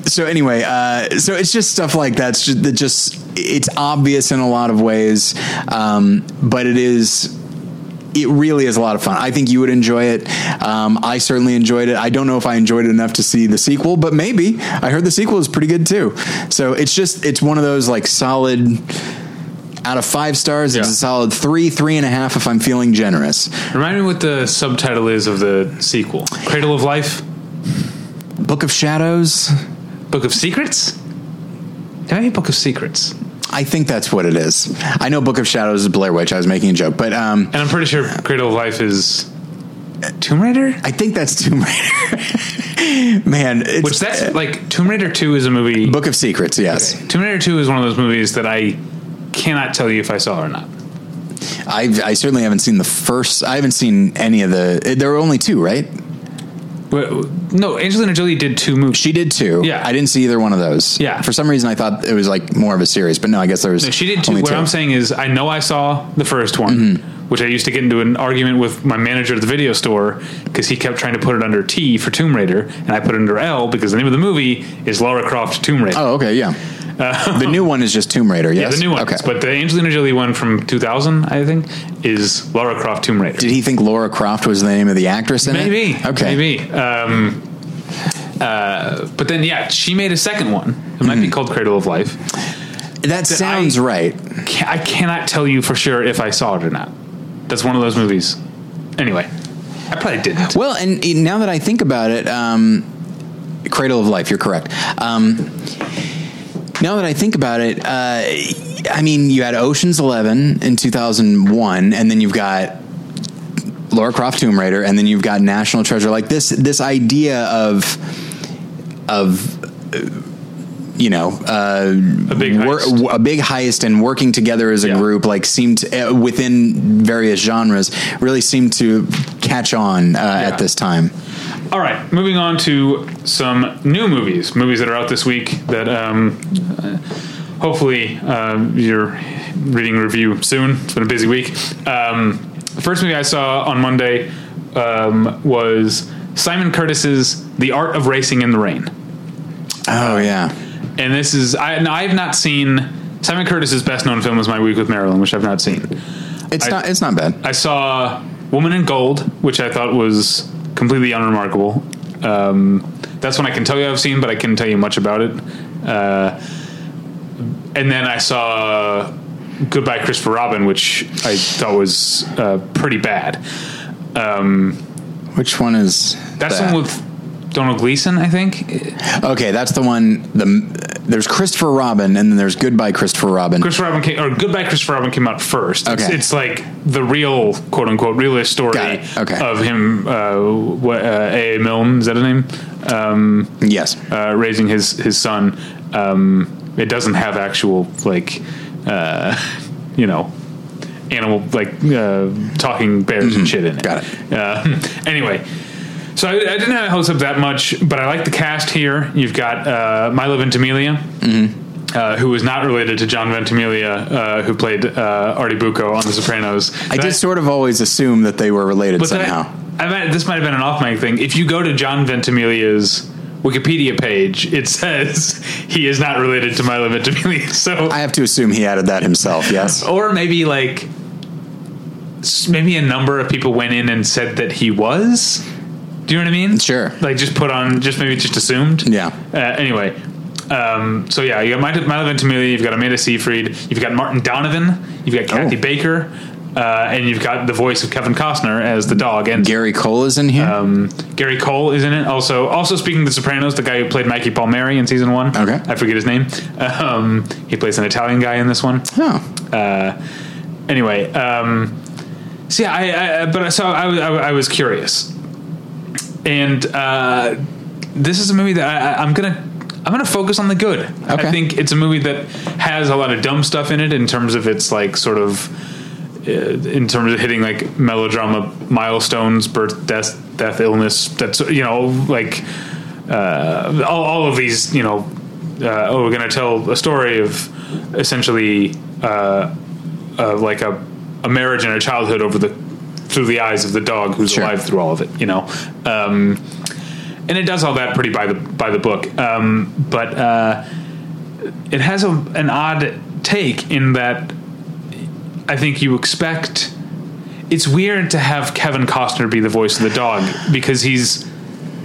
so anyway, uh, so it's just stuff like that. It's just, that just it's obvious in a lot of ways, um, but it is. It really is a lot of fun. I think you would enjoy it. Um, I certainly enjoyed it. I don't know if I enjoyed it enough to see the sequel, but maybe. I heard the sequel is pretty good too. So it's just it's one of those like solid out of five stars. It's Yeah. a solid three, three and a half if I'm feeling generous. Remind me what the subtitle is of the sequel. Cradle of Life, Book of Shadows. Book of Secrets. Can I be Book of Secrets? I think that's what it is. I know Book of Shadows is Blair Witch. I was making a joke, but um, And I'm pretty sure Cradle of Life is Tomb Raider. I think that's Tomb Raider. (laughs) Man, it's, Which that's like Tomb Raider Two is a movie. Book of Secrets. Yes, Tomb Raider Two is one of those movies that I cannot tell you if I saw it or not. I I certainly haven't seen the first. I haven't seen any of the. There were only two, right? Well, No, Angelina Jolie did two movies. She did two. Yeah. I didn't see either one of those. Yeah. For some reason, I thought it was like more of a series, but no, I guess there was. No, she did two. What I'm saying is, I know I saw the first one, Mm-hmm. which I used to get into an argument with my manager at the video store because he kept trying to put it under T for Tomb Raider, and I put it under L because the name of the movie is Lara Croft Tomb Raider. Oh, okay, yeah. (laughs) the new one is just Tomb Raider. yeah, Yes, the new one. Okay. But the Angelina Jolie one from 2000, I think, is Lara Croft Tomb Raider. Did he think Lara Croft was the name of the actress in Maybe. it? Okay. Maybe. Um, uh, but then, yeah, she made a second one. It might be called Cradle of Life. That sounds I- right. Ca- I cannot tell you for sure if I saw it or not. That's one of those movies. Anyway, I probably didn't. Well, and uh, now that I think about it, um, Cradle of Life, you're correct. Um, now that I think about it, uh, I mean, you had Ocean's Eleven in 2001, and then you've got Lara Croft Tomb Raider, and then you've got National Treasure. Like this, this idea of of uh, you know uh, A big heist. a big heist and working together as a Yeah. group like seemed uh, within various genres really seemed to catch on uh, at this time. All right, moving on to some new movies, movies that are out this week that um, uh, hopefully um, you're reading review soon. It's been a busy week. Um, the first movie I saw on Monday um, was Simon Curtis's The Art of Racing in the Rain. Oh yeah. And this is I now, I've not seen Simon Curtis's best known film is My Week with Marilyn, which I've not seen. It's I- not. It's not bad. I saw Woman in Gold, which I thought was completely unremarkable. Um, that's when I can tell you I've seen, but I couldn't tell you much about it. Uh, and then I saw Goodbye Christopher Robin, which I thought was uh, pretty bad. Which one is? That's that? the one with Domhnall Gleeson, I think. Okay, that's the one. The there's Christopher Robin, and then there's Goodbye Christopher Robin. Christopher Robin came, or Goodbye Christopher Robin came out first. It's, Okay. it's like the real quote unquote realist story Okay. of him. Uh, what, uh, A. A. Milne is that his name? Um, yes. uh, raising his his son. Um, it doesn't have actual like uh, (laughs) you know animal like uh, talking bears and shit in it. Mm-hmm. Got it. Uh, (laughs) anyway. So I, I didn't have hopes up that much, but I like the cast here. You've got uh, Milo Ventimiglia, Mm-hmm. uh, who is not related to John Ventimiglia, uh, who played uh, Artie Bucco on The Sopranos. I did sort of always assume that they were related But somehow. I, I might, this might have been an off mic thing. If you go to John Ventimiglia's Wikipedia page, it (laughs) says he is not related to Milo Ventimiglia. So, I have to assume he added that himself. Yes. (laughs) or maybe like, maybe a number of people went in and said that he was. Do you know what I mean? Sure. Like just put on, just maybe just assumed. Yeah. Uh, anyway, um, so yeah, you got Milo Ventimiglia, you've got Amanda Seyfried, you've got Martin Donovan, you've got Kathy Oh. Baker, uh, and you've got the voice of Kevin Costner as the dog. And Gary Cole is in here. um, Gary Cole is in it. Also, also speaking of The Sopranos, the guy who played Mikey Palmieri in season one. Okay. I forget his name. Um, he plays an Italian guy in this one. oh, Uh, anyway, um, so yeah, I, I but so I, I, I was curious, and uh, this is a movie that I, I- I'm gonna. I'm gonna focus on the good. I think it's a movie that has a lot of dumb stuff in it in terms of its like sort of uh, in terms of hitting like melodrama milestones, birth, death, death, illness. That's you know like uh, all, all of these. You know, uh, oh, we're going to tell a story of essentially uh, uh, like a, a marriage and a childhood over the through the eyes of the dog who's Sure. alive through all of it. You know. Um, and it does all that pretty by the by the book, um, but uh, it has a, an odd take in that I think you expect. It's weird to have Kevin Costner be the voice of the dog because he's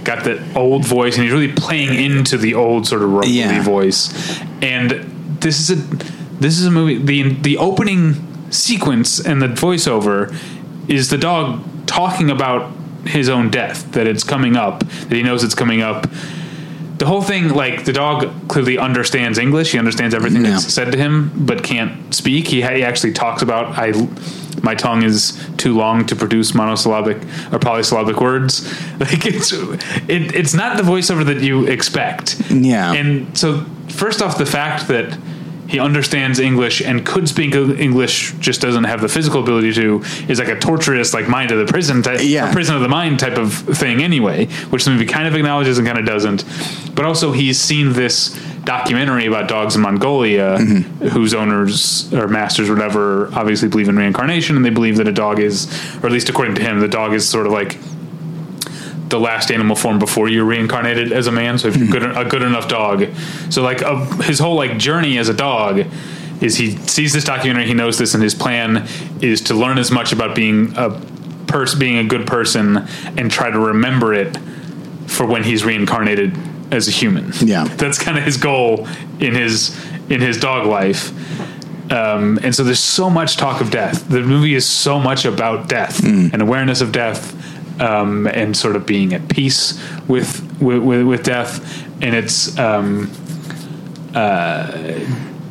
got that old voice and he's really playing into the old sort of rumbly Yeah. voice. And this is a this is a movie. the The opening sequence and the voiceover is the dog talking about his own death that it's coming up that he knows it's coming up. The whole thing like the dog clearly understands english. He understands everything Yeah. that's said to him but can't speak. He, ha- he actually talks about i my tongue is too long to produce monosyllabic or polysyllabic words. (laughs) Like it's it, it's not the voiceover that you expect. Yeah. and so first off the fact that he understands English and could speak English, just doesn't have the physical ability to, is like a torturous, like mind of the prison type, Yeah. prison of the mind type of thing anyway, which the movie kind of acknowledges and kind of doesn't. But also, he's seen this documentary about dogs in Mongolia, mm-hmm. whose owners or masters, or whatever, obviously believe in reincarnation, and they believe that a dog is, or at least according to him, the dog is sort of like the last animal form before you're reincarnated as a man. So if you're good, a good enough dog, so like a, his whole like journey as a dog is he sees this documentary, he knows this, and his plan is to learn as much about being a person, being a good person, and try to remember it for when he's reincarnated as a human. Yeah. (laughs) that's kind of his goal in his in his dog life. Um, and so there's so much talk of death. The movie is so much about death and awareness of death, um, and sort of being at peace with with, with, with death. And it's um, uh,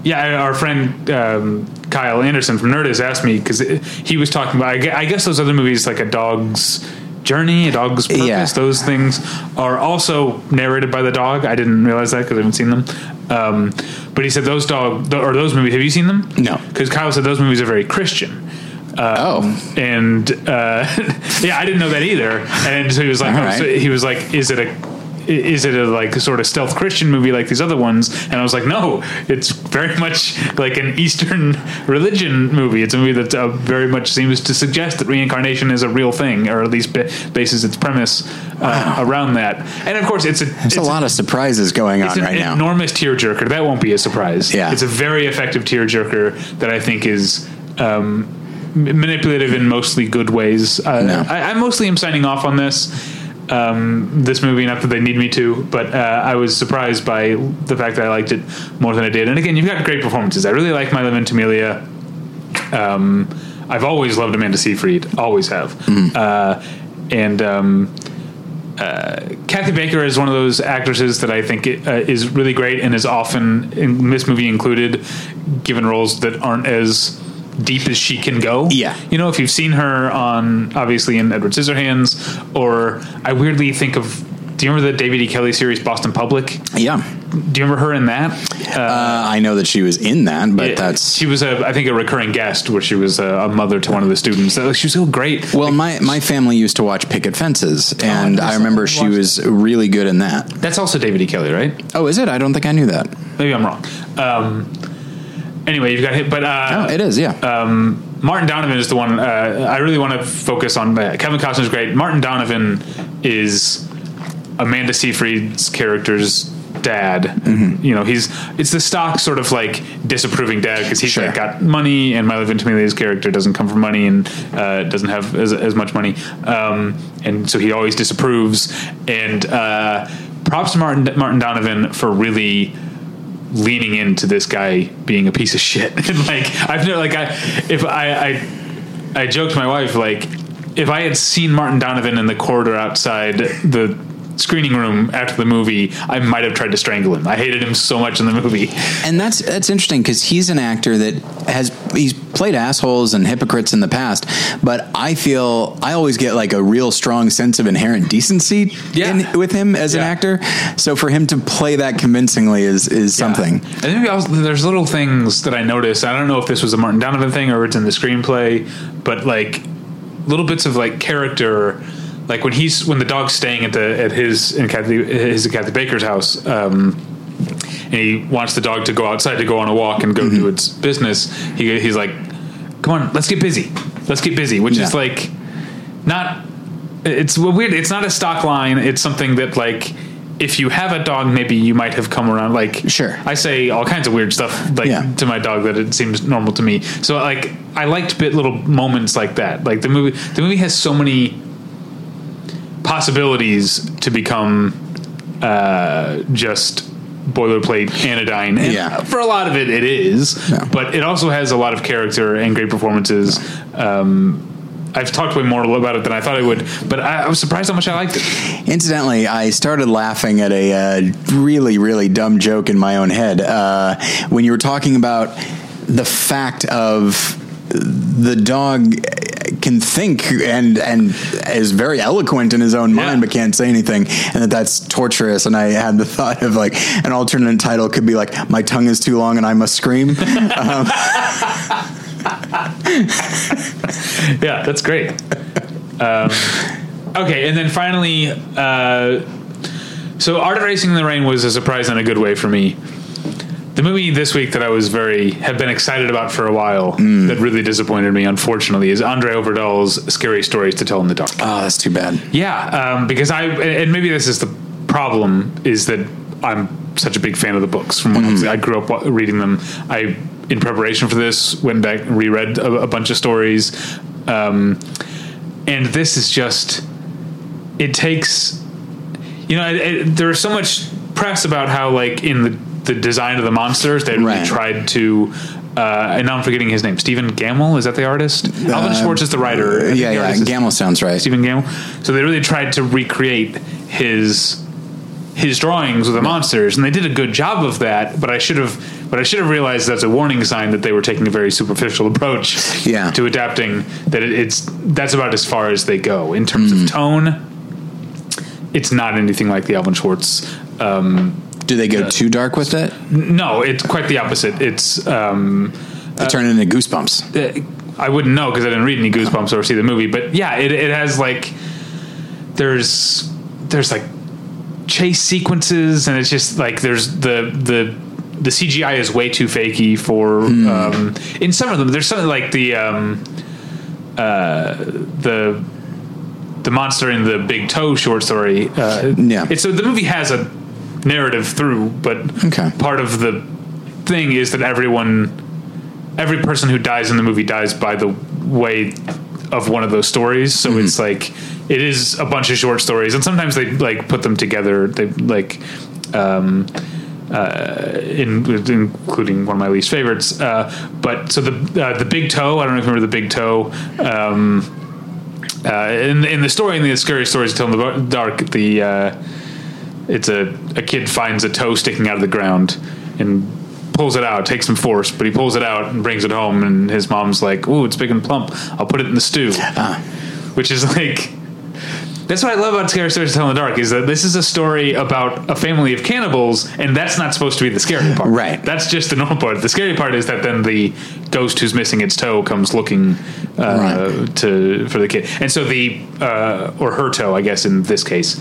yeah, our friend um, Kyle Anderson from Nerdist asked me because he was talking about. I I guess those other movies like a dog's journey, a dog's purpose, Yeah. those things are also narrated by the dog. I didn't realize that because I haven't seen them. Um, but he said those dog or those movies. Have you seen them? No. because Kyle said those movies are very Christian. Oh, And uh, (laughs) yeah, I didn't know that either. And so he was like, oh, right. so he was like, is it a is it a like sort of stealth Christian movie like these other ones? And I was like, no, it's very (laughs) much like an Eastern (laughs) religion movie. It's a movie that uh, very much seems to suggest that reincarnation is a real thing, or at least ba- bases its premise uh, around that. And of course, it's a There's it's a lot of surprises going on right now. enormous tearjerker. That won't be a surprise. Yeah. it's a very effective tearjerker that I think is. Um, manipulative in mostly good ways. Uh, No. I, I mostly am signing off on this um, this movie, not that they need me to, but uh, I was surprised by the fact that I liked it more than I did. And again, you've got great performances. I really like Milo Ventimiglia. Um, I've always loved Amanda Seyfried, always have. Uh, and um, uh, Kathy Baker is one of those actresses that I think uh, is really great and is often, in this movie included, given roles that aren't as deep as she can go. Yeah. You know, if you've seen her on, obviously, in Edward Scissorhands, or I weirdly think of, do you remember the David E. Kelley series, Boston Public? yeah, Do you remember her in that? uh, I know that she was in that, but Yeah, that's she was a I think a recurring guest where she was a, a mother to one of the students. Uh, She was so great. well. My my family used to watch Picket Fences, and never I saw- remember she was really good in that. That's also David E. Kelley, right? Oh, is it? I don't think I knew that. Maybe I'm wrong. Um, anyway, you've got hit, but uh, Oh, it is. Yeah. um, Martin Donovan is the one uh, I really want to focus on. Uh, Kevin Costner is great. Martin Donovan is Amanda Seyfried's character's dad. Mm-hmm. You know, he's it's the stock sort of like disapproving dad because he's Sure. like, got money, and Milo Ventimiglia's character doesn't come from money and uh, doesn't have as, as much money, um, and so he always disapproves. And uh, props to Martin Martin Donovan for really leaning into this guy being a piece of shit. (laughs) and like I've never like I if I I I joked my wife like if I had seen Martin Donovan in the corridor outside the screening room after the movie, I might have tried to strangle him. I hated him so much in the movie. And that's that's interesting because he's an actor that has he's played assholes and hypocrites in the past, but I feel I always get like a real strong sense of inherent decency Yeah. in, with him as an actor. So for him to play that convincingly is is something. I think also, there's little things that I noticed. I don't know if this was a Martin Donovan thing or it's in the screenplay, but like little bits of like character, like when he's when the dog's staying at the at his in Kathy his at Kathy Baker's house. Um, and he wants the dog to go outside to go on a walk and go Mm-hmm. do its business. He, he's like, "Come on, let's get busy. Let's get busy," which is like not. It's weird. It's not a stock line. It's something that like. If you have a dog, maybe you might have come around. Like, Sure. I say all kinds of weird stuff like Yeah. to my dog that it seems normal to me. So like I liked bit little moments like that. Like the movie the movie has so many possibilities to become uh, just boilerplate anodyne. And Yeah. for a lot of it it is. Yeah. But it also has a lot of character and great performances. Um, I've talked way more about it than I thought I would, but I, I was surprised how much I liked it. Incidentally, I started laughing at a uh, really, really dumb joke in my own head uh, when you were talking about the fact of the dog can think and and is very eloquent in his own mind Yeah. but can't say anything and that that's torturous and I had the (laughs) thought of like an alternate title could be like my tongue is too long and I must scream (laughs) um, yeah, that's great. Um, okay, and then finally, uh, so Art of Racing in the Rain was a surprise in a good way for me. The movie this week that I was very have been excited about for a while Mm. that really disappointed me, unfortunately, is André Øvredal's "Scary Stories to Tell in the Dark." oh that's too bad Yeah, um, because I and maybe this is the problem is that I'm such a big fan of the books from when I, was, I grew up reading them. I in preparation for this went back and reread a, a bunch of stories, um, and this is just it takes you know it, it, there's so much press about how like in the the design of the monsters they really Right. tried to. Uh, and now I'm forgetting his name. Stephen Gamble is that the artist? Alvin Schwartz is the writer. Yeah the yeah Gamble sounds right Stephen Gamble. So they really tried to recreate his his drawings with the monsters, and they did a good job of that. But I should have, but I should have realized that's a warning sign that they were taking a very superficial approach Yeah. to adapting. That it, it's that's about as far as they go in terms Mm. of tone. It's not anything like the Alvin Schwartz. Um, do they go too dark with it no, it's quite the opposite. It's um, they turn it into goosebumps uh, I wouldn't know because I didn't read any Goosebumps or see the movie. But yeah, it, it has like there's there's like chase sequences, and it's just like there's the the the CGI is way too fakey for um, in some of them. There's something like the um, uh, the the monster in the Big Toe short story. Uh, Yeah. It's so the movie has a narrative through, but Okay. part of the thing is that everyone, every person who dies in the movie dies by the way of one of those stories. So Mm-hmm. it's like it is a bunch of short stories, and sometimes they like put them together. They like. Um, uh, in, including one of my least favorites, uh, but so the uh, the big toe. I don't know if you remember the big toe. Um, uh, in in the story in the scary stories tell in the dark, the uh, it's a a kid finds a toe sticking out of the ground and pulls it out, takes some force, but he pulls it out and brings it home, and his mom's like, "Ooh, it's big and plump. I'll put it in the stew," which is like. That's what I love about Scary Stories to Tell in the Dark is that this is a story about a family of cannibals, and that's not supposed to be the scary part. Right. That's just the normal part. The scary part is that then the ghost who's missing its toe comes looking uh, Right. to for the kid, and so the uh, or her toe, I guess in this case.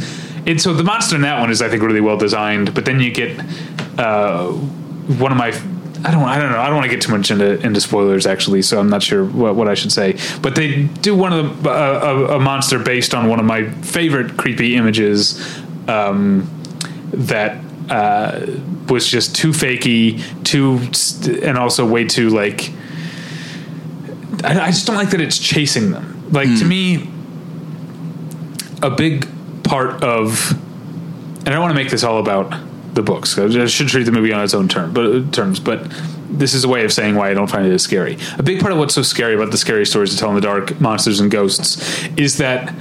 And so the monster in that one is, I think, really well designed. But then you get uh, one of my. I don't. I don't know. I don't want to get too much into into spoilers, actually. So I'm not sure what, what I should say. But they do one of the uh, a, a monster based on one of my favorite creepy images. Um, that uh, was just too fakey, too, st- and also way too like. I, I just don't like that it's chasing them. Like to me, a big part of, and I don't want to make this all about the books. I should treat the movie on its own term, but uh, terms. But this is a way of saying why I don't find it as scary. A big part of what's so scary about the scary stories to tell in the dark, monsters and ghosts, is that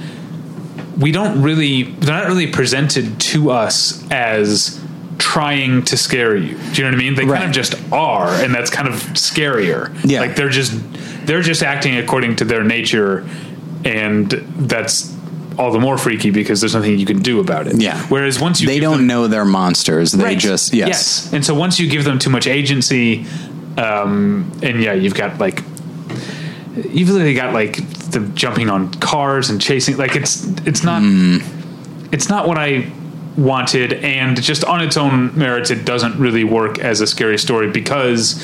we don't really they're not really presented to us as trying to scare you. Do you know what I mean? They Right. kind of just are, and that's kind of scarier. Yeah. Like they're just they're just acting according to their nature, and that's all the more freaky because there's nothing you can do about it. Yeah. Whereas once you They don't them- know they're monsters. They Right. just yes. And so once you give them too much agency, um, and yeah, you've got like you've literally got like the jumping on cars and chasing. Like it's it's not Hmm. it's not what I wanted, and just on its own merits, it doesn't really work as a scary story because.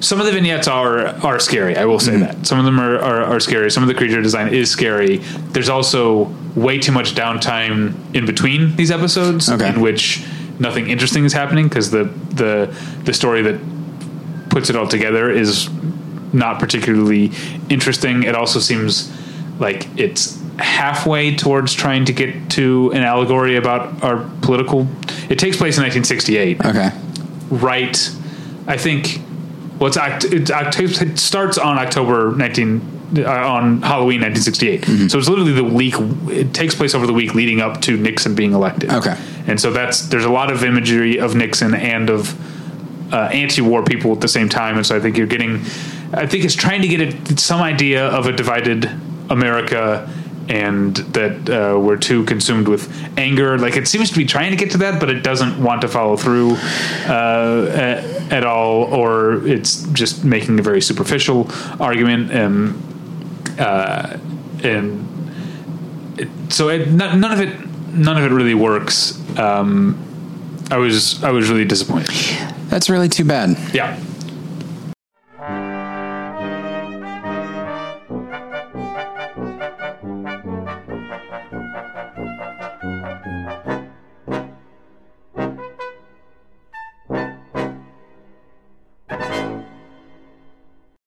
Some of the vignettes are are scary. I will say Hmm. that some of them are, are are scary. Some of the creature design is scary. There's also way too much downtime in between these episodes, Okay. in which nothing interesting is happening because the the the story that puts it all together is not particularly interesting. It also seems like it's halfway towards trying to get to an allegory about our political. It takes place in 1968 Okay. right i think well it's, Oct- it's Oct- it starts on october 19 uh, on halloween 1968 Mm-hmm. so it's literally the week it takes place over the week leading up to nixon being elected Okay. and so that's there's a lot of imagery of nixon and of uh, anti-war people at the same time and so i think you're getting i think it's trying to get it, some idea of a divided america and that uh, we're too consumed with anger like it seems to be trying to get to that but it doesn't want to follow through uh, at, at all or it's just making a very superficial argument and uh, and it, so it, none none of it none of it really works um, I was I was really disappointed. That's really too bad. Yeah.